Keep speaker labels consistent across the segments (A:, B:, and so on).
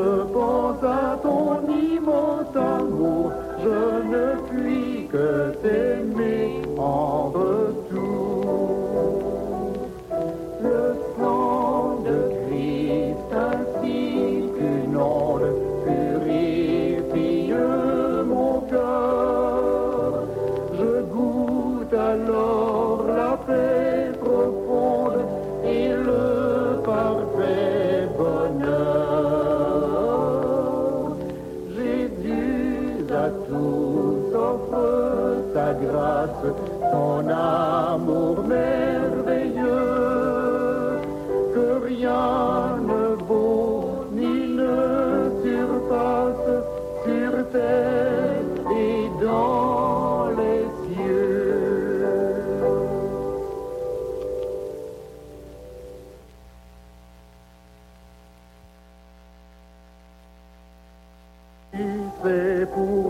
A: je pense à ton Oui, c'est pour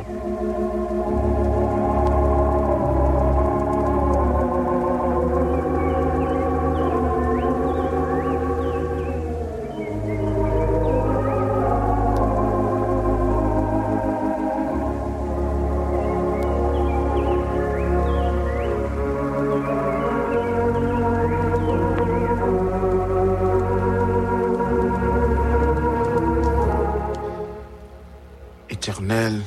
B: Éternel,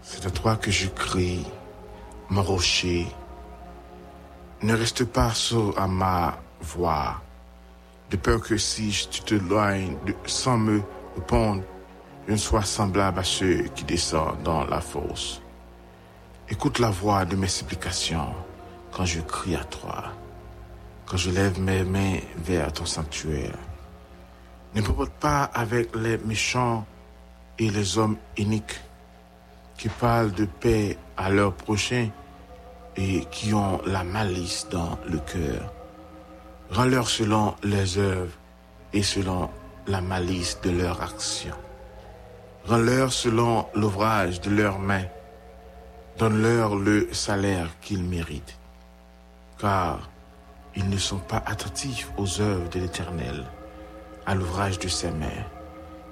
B: c'est à toi que je crie, mon rocher. Ne reste pas sourd à ma voix, de peur que si loignes de- sans me répondre, je ne sois semblable à ceux qui descendent dans la fosse. Écoute la voix de mes supplications quand je crie à toi, quand je lève mes mains vers ton sanctuaire. Ne me pas avec les méchants et les hommes iniques qui parlent de paix à leur prochain et qui ont la malice dans le cœur. Rends-leur selon leurs œuvres et selon la malice de leur action. Rends-leur selon l'ouvrage de leurs mains. Donne-leur le salaire qu'ils méritent. Car ils ne sont pas attentifs aux œuvres de l'Éternel, à l'ouvrage de ses mains,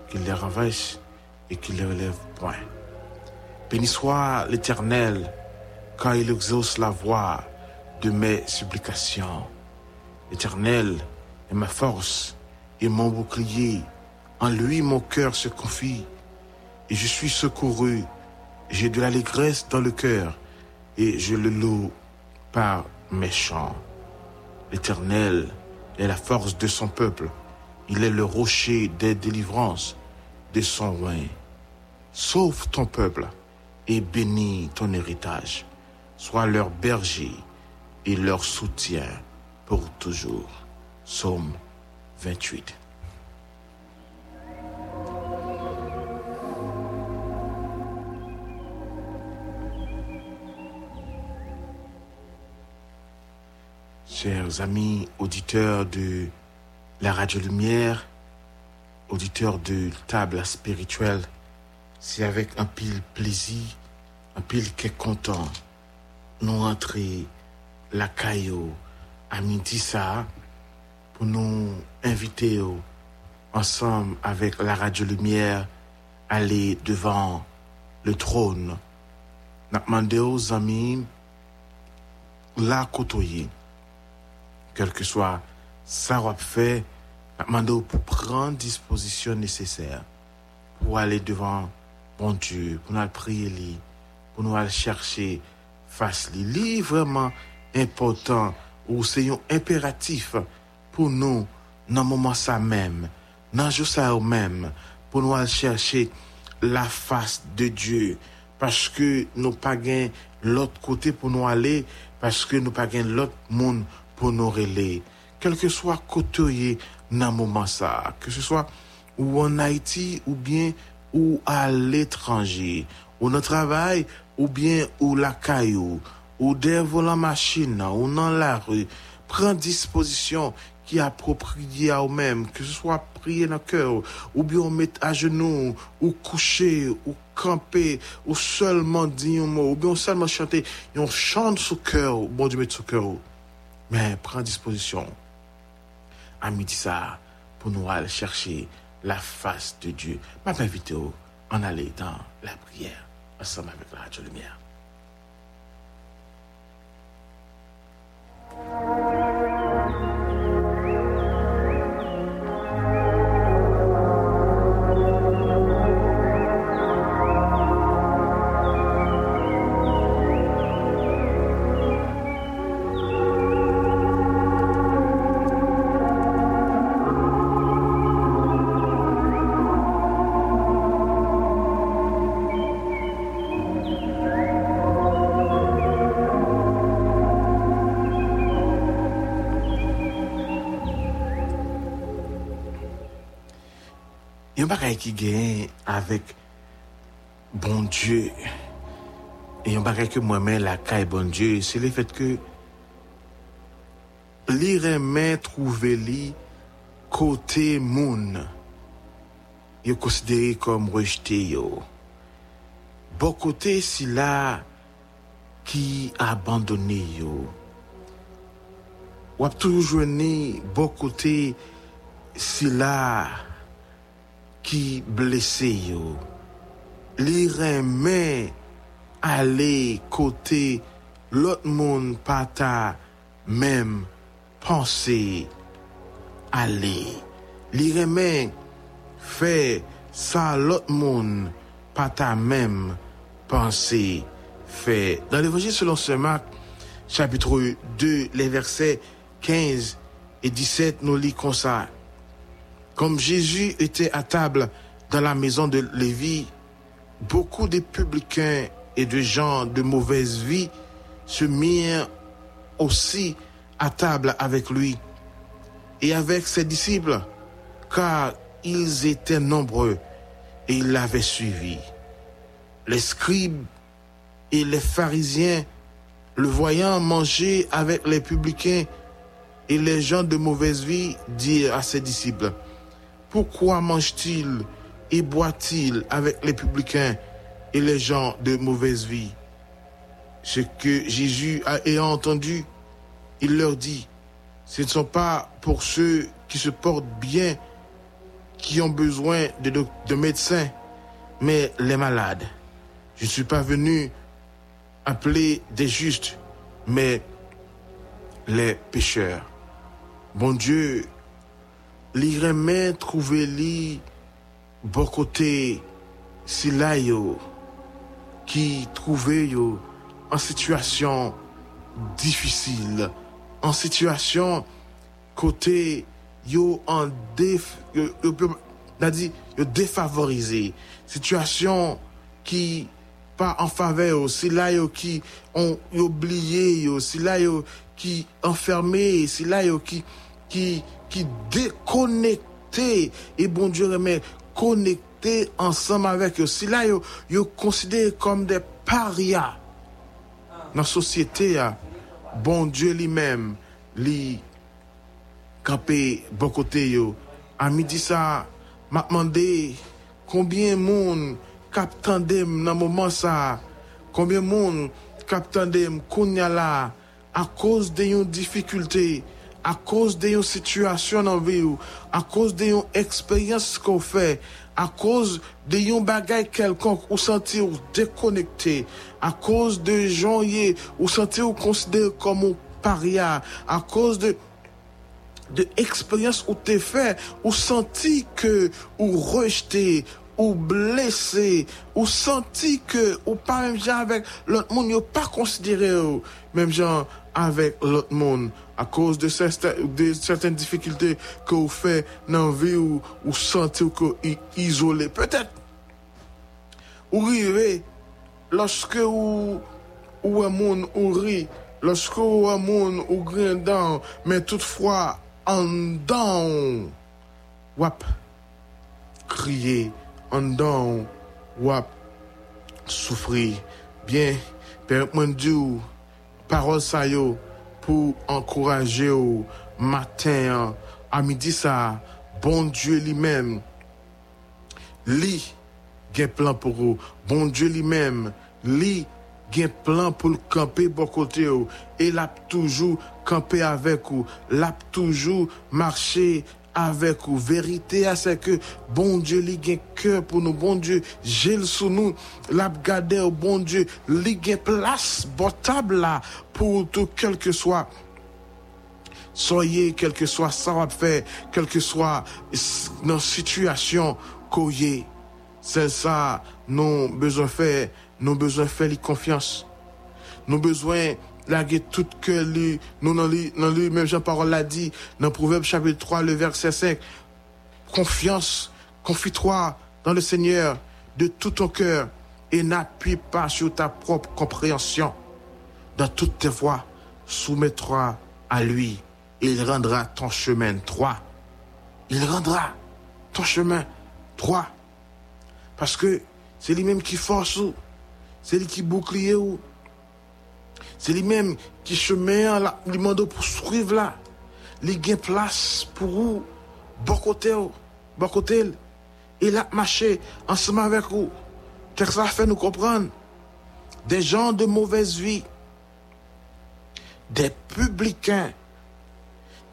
B: qu'il les renverse et qu'il les relève point. Béni soit l'Éternel quand il exauce la voix de mes supplications. L'Éternel est ma force et mon bouclier. En lui mon cœur se confie et je suis secouru. J'ai de l'allégresse dans le cœur et je le loue par mes chants. L'Éternel est la force de son peuple. Il est le rocher des délivrances de son roi. Sauve ton peuple et bénis ton héritage. Sois leur berger et leur soutien pour toujours. Psaume 28. Chers amis auditeurs de la Radio Lumière, auditeurs de table spirituelle, c'est avec un pile plaisir, un pile qui est content, nous rentrer la caillou à midi ça pour nous inviter ensemble avec la radio lumière, aller devant le trône. N'a demandé aux amis, la côtoyer. Quel que soit ça fait, demandé pour prendre disposition nécessaire pour aller devant bon Dieu, pour nous prier pour nous aller chercher face lui. Lui vraiment important ou c'est un impératif pour nous dans le moment ça même, dans le jour ça même, pour nous aller chercher la face de Dieu. Parce que nous pas gain l'autre côté pour nous aller, parce que nous pas gain l'autre monde pour nous relayer. Quel que soit côté dans moment que ce soit ou en Haïti ou bien ou à l'étranger, ou dans le travail, ou bien ou la caillou, ou devant la machine, ou dans la rue, prends disposition qui est appropriée à vous-même, que ce soit prier dans le cœur, ou bien mettre à genoux, ou coucher, ou camper, ou seulement dire un mot, ou bien seulement chanter, on chante sous cœur, bon Dieu met sous cœur. Mais prends disposition à midi ça, pour nous aller chercher la face de Dieu. Ma invité en aller dans la prière, ensemble avec la radio lumière. Yon bagay ki gen avèk bon Dieu, e yon bagay ke mwen men la kay bon Dieu, se le fèt ke li remè trouve li kote moun, yo konsidere kom rejte yo. Bo kote si la ki abandone yo. Wap toujweni bo kote si la qui blessé yo. Li remet aller côté l'autre monde pas ta même pensée aller. Li remet fait ça l'autre monde pas ta même pensée fait. Dans l'évangile selon saint Marc, chapitre 2, les versets 15 et 17, nous lisons comme ça. Comme Jésus était à table dans la maison de Lévi, beaucoup de publicains et de gens de mauvaise vie se mirent aussi à table avec lui et avec ses disciples, car ils étaient nombreux et ils l'avaient suivi. Les scribes et les pharisiens, le voyant manger avec les publicains et les gens de mauvaise vie, dirent à ses disciples, pourquoi mange-t-il et boit-il avec les publicains et les gens de mauvaise vie? Ce que Jésus a ayant entendu, il leur dit, ce ne sont pas pour ceux qui se portent bien qui ont besoin de, de médecins, mais les malades. Je ne suis pas venu appeler des justes, mais les pécheurs. Bon Dieu li remet trouver li bon côté si là yo qui trouvait yo en situation difficile en situation côté yo en déf yo, yo, yo, dit, yo défavorisé situation qui pas en faveur si là yo ont oublié yo là yo qui enfermé si là yo qui qui qui déconnecté et bon Dieu remet connecté ensemble avec eux. Si là, yo, yo considéré comme des parias dans la société, bon Dieu lui-même, lui, campé bon côté yo. À midi ça, m'a demandé combien de monde captandem dans moment ça, combien de monde captandem kounya là à cause de une difficulté à cause de une situation dans vie, à cause de une expérience qu'on fait, à cause de yon bagay quelconque, ou sentir ou déconnecté, à cause de gens ou sentir ou considéré comme un paria, à cause de de expérience ou t'es fait, ou senti que, ou rejeté, ou blessé, ou senti que, ou pas même gens avec l'autre monde, pas considéré, ou même gens avec l'autre monde, à cause de, certaines, difficultés que vous faites dans la vie, ou, ou senti que vous isolé. Peut-être, ou rire, lorsque ou, ou un monde, ou rit, lorsque ou un monde, ou grindant, mais toutefois, en dedans, wap, crier, en dedans, wap, souffrir. Bien, Père mon parole ça yo, pour encourager au matin, à midi ça, bon Dieu lui-même, lui, gen plan pour vous. Bon Dieu lui-même, lui, gen plan pour le camper bon côté. Et l'a toujours camper avec vous. L'a toujours marché avec vous. Vérité, à c'est que bon Dieu, li gen cœur pour nous. Bon Dieu, gèle sous nous. L'a gardé au bon Dieu. Li gen place, botable là, pour tout, quel que soit soyez, quel que soit ça va faire, quel que soit nos situation qu'on. C'est ça, nous besoin faire, nous besoin faire les confiance. Nous besoin laguer tout que lui, nous dans lui, dans lui, même Jean-Parole l'a dit, dans Proverbe chapitre 3, le verset 5. Confiance, confie-toi dans le Seigneur de tout ton cœur et n'appuie pas sur ta propre compréhension. Dans toutes tes voies, soumets-toi à lui. Il rendra ton chemin droit. Il rendra ton chemin droit. Parce que c'est lui-même qui force ou, c'est lui qui bouclier ou, c'est lui-même qui chemin là, lui demande pour suivre là. Il gagne place pour vous, bon côté. Il a marché ensemble avec vous. Que ça fait nous comprendre? Des gens de mauvaise vie, des publicains,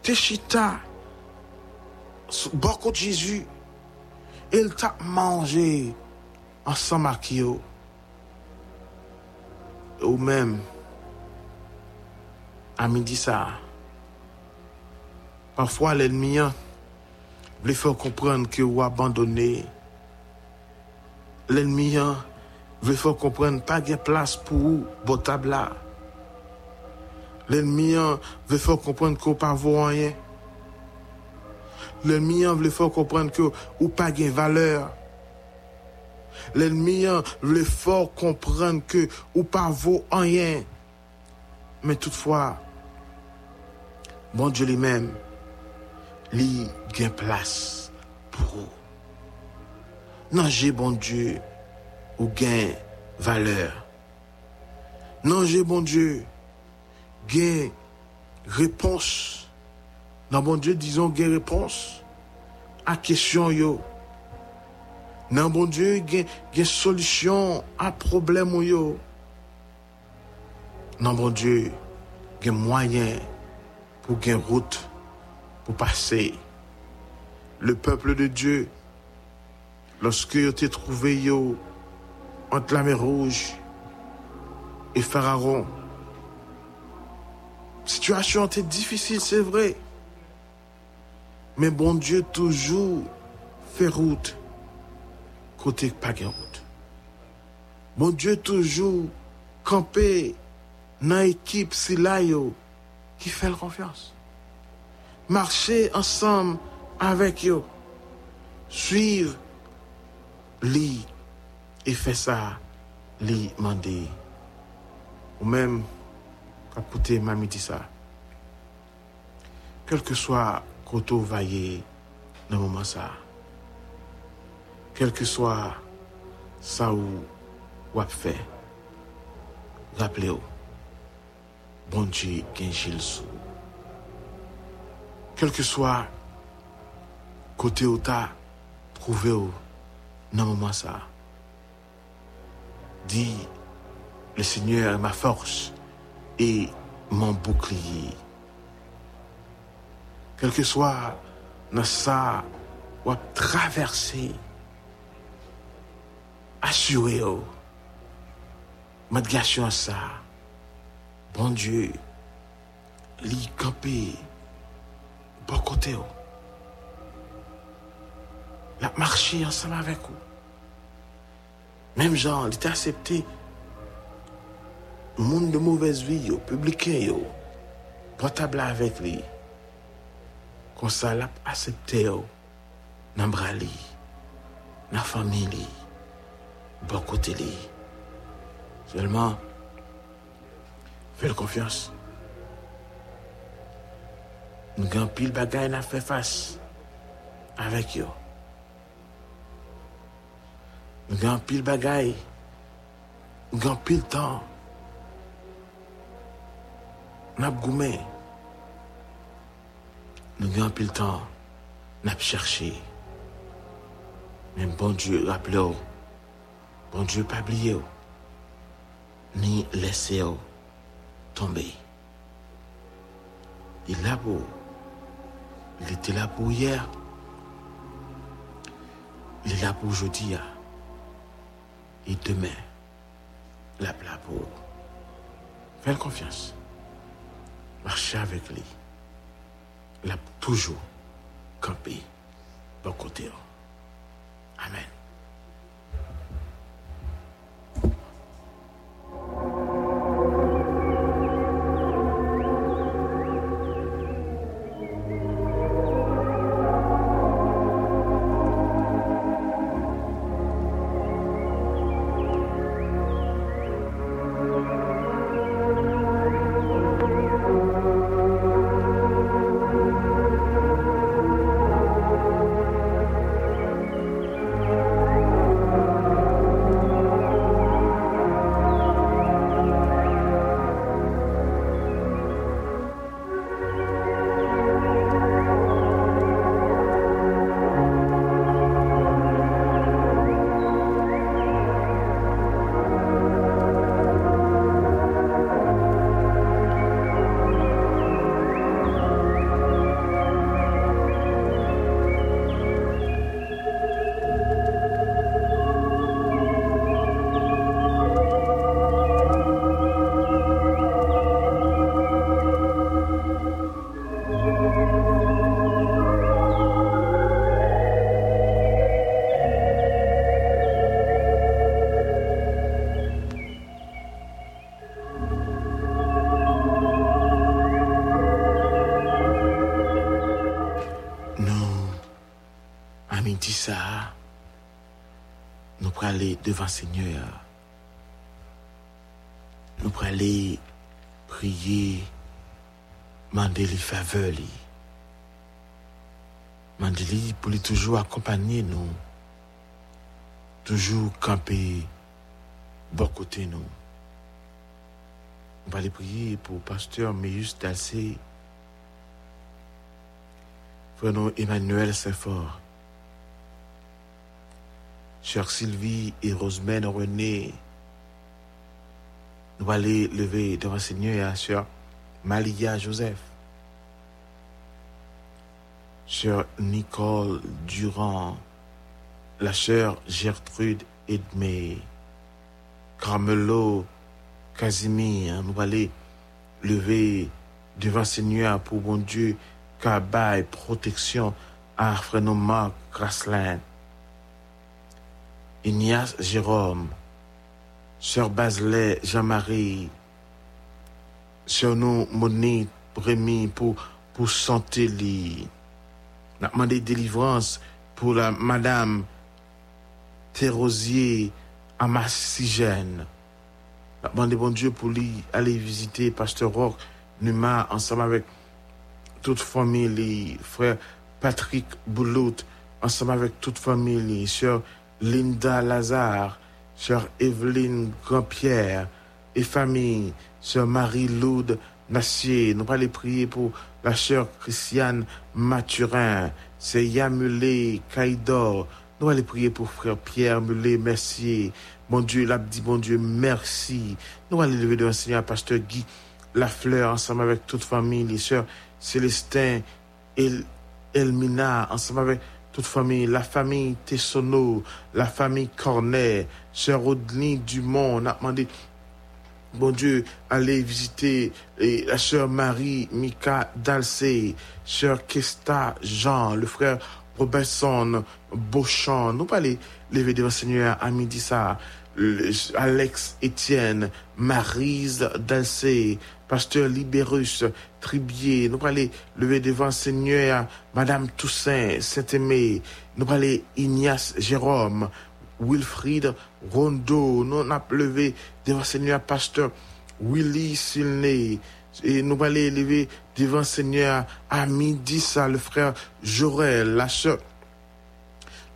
B: Téchita, beaucoup de Jésus, il t'a mangé ensemble avec. Ou même, à midi ça, parfois l'ennemi veut faire comprendre que vous abandonné. L'ennemi veut faire comprendre pas de place pour vous, votre. L'ennemi veut faire comprendre qu'on pas vaut rien. L'ennemi veut faire comprendre que ou pas de valeur. L'ennemi veut faire comprendre que ou pas vaut rien. Mais toutefois, bon Dieu lui-même, lui gain place pour vous. Non, j'ai bon Dieu ou gain valeur. Non, j'ai bon Dieu gain réponse. Dans bon Dieu, disons gain réponse à question yo. Dans bon Dieu, gain, solution à problème yo. Dans bon Dieu, gain moyen pour gain route pour passer. Le peuple de Dieu, lorsque t'es trouvé yo entre la mer rouge et Pharaon, situation était difficile, c'est vrai. Mais bon Dieu toujours fait route côté pas de route. Bon Dieu toujours campé dans l'équipe si qui fait confiance. Marcher ensemble avec yo. Suivre lui et faire ça lui demander. Ou même écoutez mamie dit ça. Quel que soit côté vaillé dans le moment ça, quel que soit ça ou ou fait, rappelez-vous, bon Dieu sous. Quel que soit côté où t'as trouvé dans le moment ça, dit le Seigneur ma force et mon bouclier. quel que soit dans ça, ou traverser, assurez vous Madgation ça. Bon Dieu, li camper bon côté La marcher ensemble avec vous. Même genre, il était accepté monde de mauvaise vie, yo, publicain, portable avec lui. Comme ça, l'a accepté, yo, dans bras dans la famille bon côté. Seulement, fais confiance. Nous avons pile bagaille à faire face avec yo. Nous avons pile bagaille. Nous avons pile temps. Nous avons goumé. Nous avons pile temps. Nous avons cherché. Mais bon Dieu, rappelez-vous. Bon Dieu, pas oublier. Ni laisser Il est là pour. Il était là pour hier. Il est là pour aujourd'hui. Et demain, là pour. Fais confiance. Marchez avec lui. Il a toujours campé bon côté. Amen. Devant Seigneur. Nous pour aller prier, demander les faveurs. Demander pour toujours accompagner nous. Toujours camper, bon côté nous. On va aller prier pour pasteur Meus Dalcé. Frère Emmanuel Saint-Fort. Chère Sylvie et Rosemène René, nous allons lever devant Seigneur et Sœur Malia Joseph. Sœur Nicole Durand, la sœur Gertrude Edmé, Carmelo Casimir, nous allons lever devant Seigneur pour bon Dieu, et protection à frère Graslin. Ignace Jérôme, Sœur Baselet Jean-Marie, Sœur nous Monique Rémi pour, pour santé li. N'a demandé délivrance pour la Madame Thérosier Amasigène. N'a demandé bon Dieu pour lui aller visiter Pasteur Rock Numa ensemble avec toute famille, frère Patrick Boulout, ensemble avec toute famille, sœur Linda Lazare, sœur Evelyne Grandpierre et famille, sœur Marie-Loude Nassier. Nous allons prier pour la sœur Christiane Mathurin, c'est Yamulé Caïdor. Nous allons prier pour frère Pierre Mulé Mercier. Mon Dieu, l'abdi, bon Dieu, merci. Nous allons lever devant Seigneur, pasteur Guy Lafleur, ensemble avec toute famille, les sœurs Célestin El, Elmina, ensemble avec toute famille, la famille Tessonneau, la famille Cornet, sœur Audeline Dumont, on a demandé, bon Dieu, aller visiter et la sœur Marie Mika Dalcé, sœur Kesta Jean, le frère Robertson Beauchamp. Nous pas aller lever devant Seigneur à midi ça. Le- Alex Étienne, Marise Dalcé, pasteur Libérus Tribier. Nous aller lever devant Seigneur Madame Toussaint Saint-Aimé. Nous aller Ignace Jérôme. Wilfried Rondo, nous avons levé devant Seigneur pasteur Willy Silney. Et nous allons lever devant Seigneur à midi ça, le frère Jorel, la sœur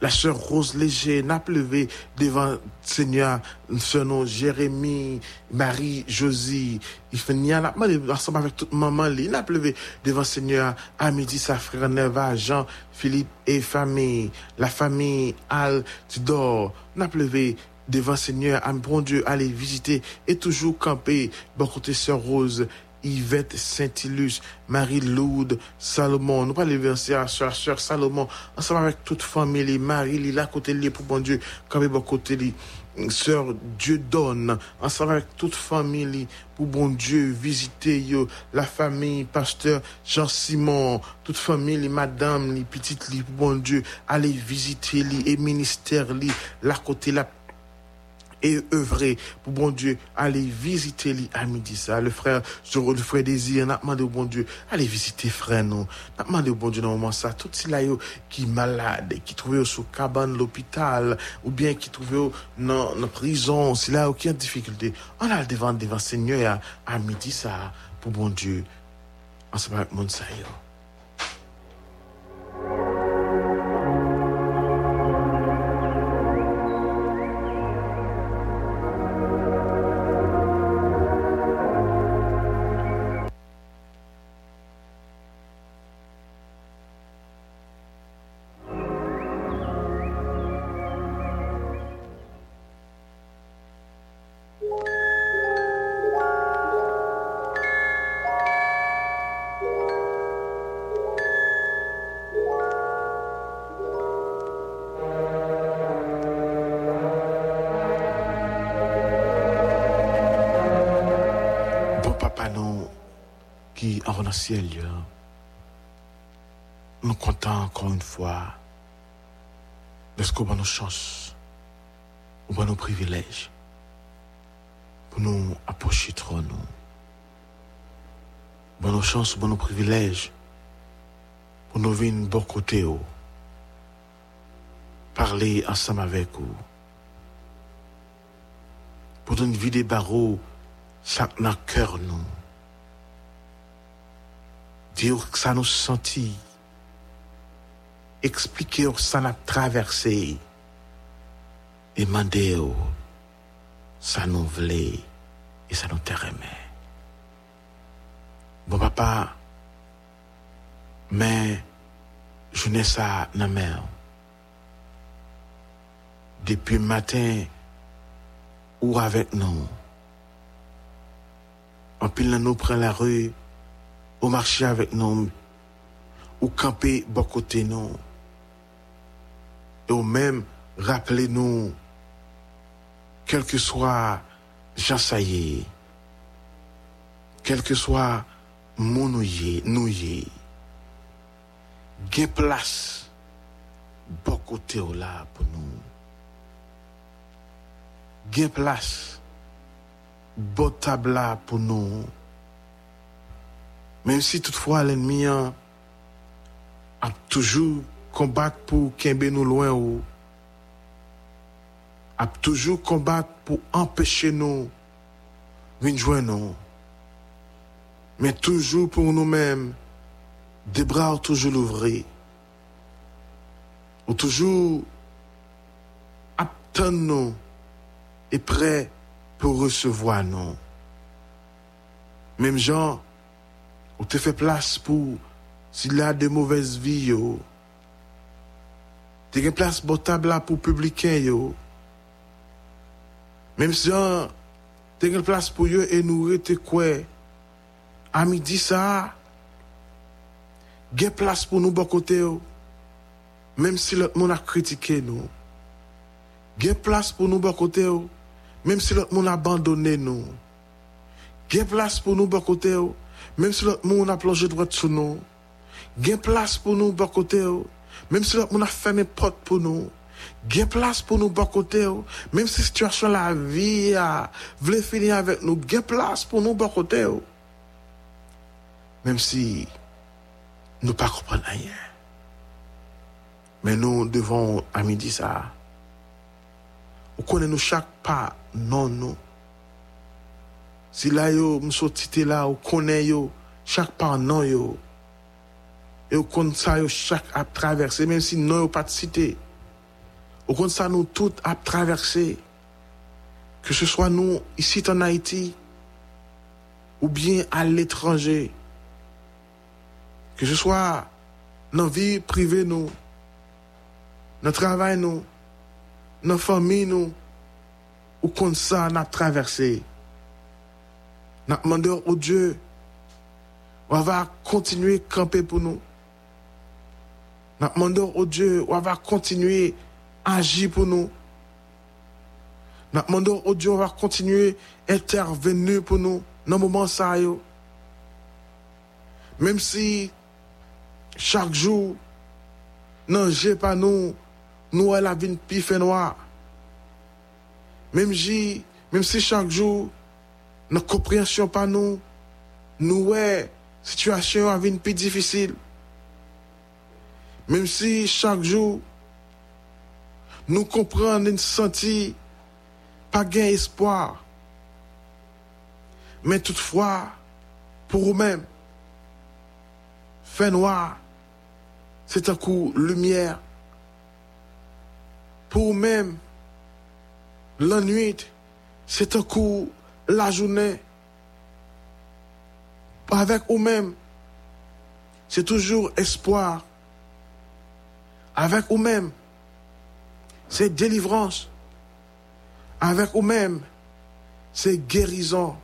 B: la sœur Rose Léger n'a levé devant Seigneur, ce nom Jérémie, Marie, Josie. Il fait n'y ensemble avec toute maman, il n'a levé devant Seigneur. À sa frère Neva, Jean, Philippe et famille, la famille Al Tidor, n'a levé devant Seigneur, à bon Dieu, aller visiter et toujours camper, bon côté sœur Rose, Yvette Saint-Ilus, Marie-Lourde, Salomon. Nous pas les à sœur Salomon, ensemble avec toute famille, Marie, li, là, côté pour bon Dieu, comme bon côté. Sœur Dieu donne, ensemble avec toute famille, pour bon Dieu, visiter yo, la famille, pasteur Jean-Simon, toute famille, madame, li, petite li, pour bon Dieu, aller visiter li, et ministère li, là, côté la et œuvrer pour bon Dieu, aller visiter à midi ça. Le frère, le frère désir, n'a demandé au bon Dieu, aller visiter frère nous. N'a demandé au bon Dieu dans moment ça. Tout si là qui malade, qui trouvé sous cabane l'hôpital, ou bien qui trouvé dans la prison, si là qui en difficulté. On a devant, devant Seigneur à, midi ça, pour bon Dieu. Ensemble avec mon ça qui en ciel, là, nous comptons encore une fois de ce qu'on a nos chances ou nos privilèges pour nous approcher trop nous. Bon nos chances bon nos privilèges pour nous venir bon côté ou parler ensemble avec vous pour nous vider barreaux chaque cœur nous. Dire que ça nous sentit. Expliquer que ça n'a traversé. Et demander ça nous voulait et ça nous t'aimait. Bon papa, mais je n'ai ça dans mer. Depuis le matin, ou avec nous? En pile nous prend la rue, au marché avec nous, ou camper bon côté nous. Et au même rappeler nous, quel que soit Jean quel que soit mon nouillé, gain place, bon côté là pour nous. Gain place, bon pour nous. Même si toutefois l'ennemi a, a toujours combattre pour qu'embe nous loin a toujours combattre pour empêcher nous de joindre. Mais toujours pour nous-mêmes, des bras toujours l'ouvrir. Ou toujours attendre nous et prêt pour recevoir nous. Même gens, ou te fait place pour s'il a de mauvaises vies, yo. Te gen place pour table là pour publicain, yo. Même si on te gen place pour yo et nous rete quoi. À midi ça, Gen place pour nous bon côté yo. Même si l'autre monde a critiqué nous. Gen place pour nous bon côté yo. Même si l'autre monde a abandonné nous. Gen place pour nous bon côté yo. Même si l'autre monde a plongé droit sur nous. Gen place pour nous bon côté yo. Même si l'autre monde a fermé porte pour nous. Gen place pour nous bon côté yo. Même si situation la vie a voulu finir avec nous. Gen place pour nous bon côté yo. Même si nous pas comprenons rien. Mais nous devons, à midi ça, ou connaît nous chaque pas, non, nous. Si là, yo, m'sotite là, ou connaît yo, chaque pas, non, yo. Et ça, yo, chaque à traverser, même si non, yo pas cité. Ou connaît ça, nous tous à traverser. Que ce soit nous, ici en Haïti, ou bien à l'étranger. Que ce soit dans la vie privée, nous, dans le travail, nous, dans la famille, nous, ou comme ça, traversé. Nous demandons au Dieu, on va continuer à camper pour nous. Nous demandons au Dieu, on va continuer à agir pour nous. Nous demandons au Dieu, on va continuer à intervenir pour nous dans le moment ça. Même si chaque jour, non, j'ai pas nous, nous, elle a une pif noire. Même, même si chaque jour, notre compréhension pas nous, nous, ouais, situation a une plus difficile. Même si chaque jour, nous comprenons une senti pas gain espoir. Mais toutefois, pour vous-même, fait noir, c'est un coup lumière. Pour vous-même, la nuit, c'est un coup la journée. Avec vous-même, c'est toujours espoir. Avec vous-même, c'est délivrance. Avec vous-même, c'est guérison.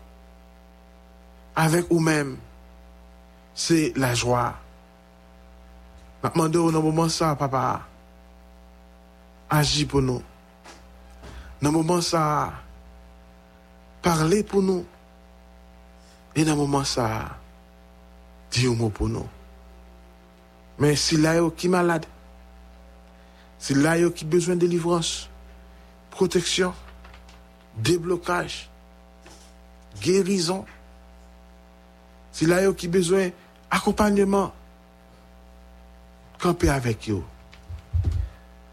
B: Avec vous-même, c'est la joie. Je demande le moment ça, papa, agis pour nous. Dans moment ça, parlez pour nous. Et dans le moment ça, dis un mot pour nous. Mais si là, qui malade, si là, qui besoin de délivrance, protection, déblocage, guérison, si là, qui besoin accompagnement, camper avec eux.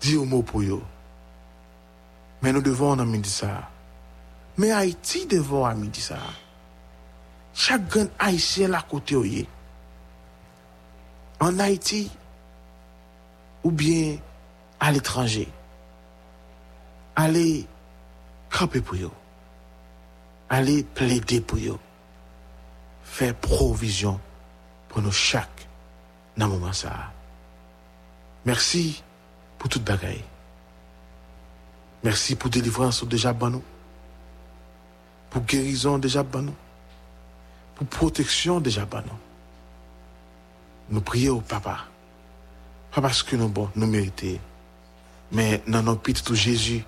B: Dis un mot pour eux. Mais nous devons en midi ça. Mais Haïti devons en midi ça. Chaque grand haïtien là côté oye. En Haïti ou bien à l'étranger. Allez camper pour eux. Allez plaider pour eux. Faire provision pour le moment ça. Merci pour toute bagaille. Merci pour délivrance déjà ban nous. Pour guérison déjà. Pour protection déjà nous. Prions au papa. Pas parce que nous bon, nous méritons. Mais dans nos tout Jésus,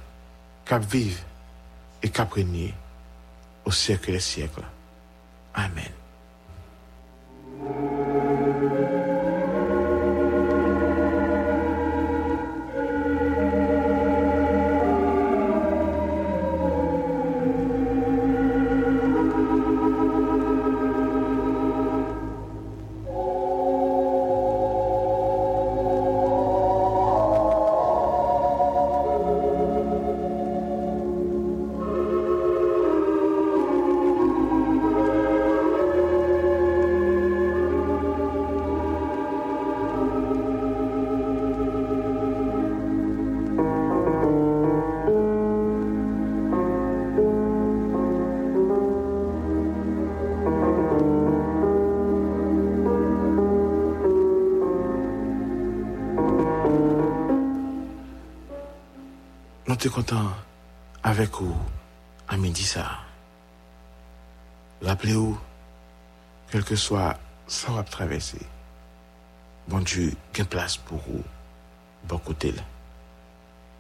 B: cap vive et cap régner au siècle des siècles. Amen. Sommes contents avec vous à midi ça. Rappelez-vous, quel que soit ça va traverser, bon Dieu, gain place pour vous, bon côté.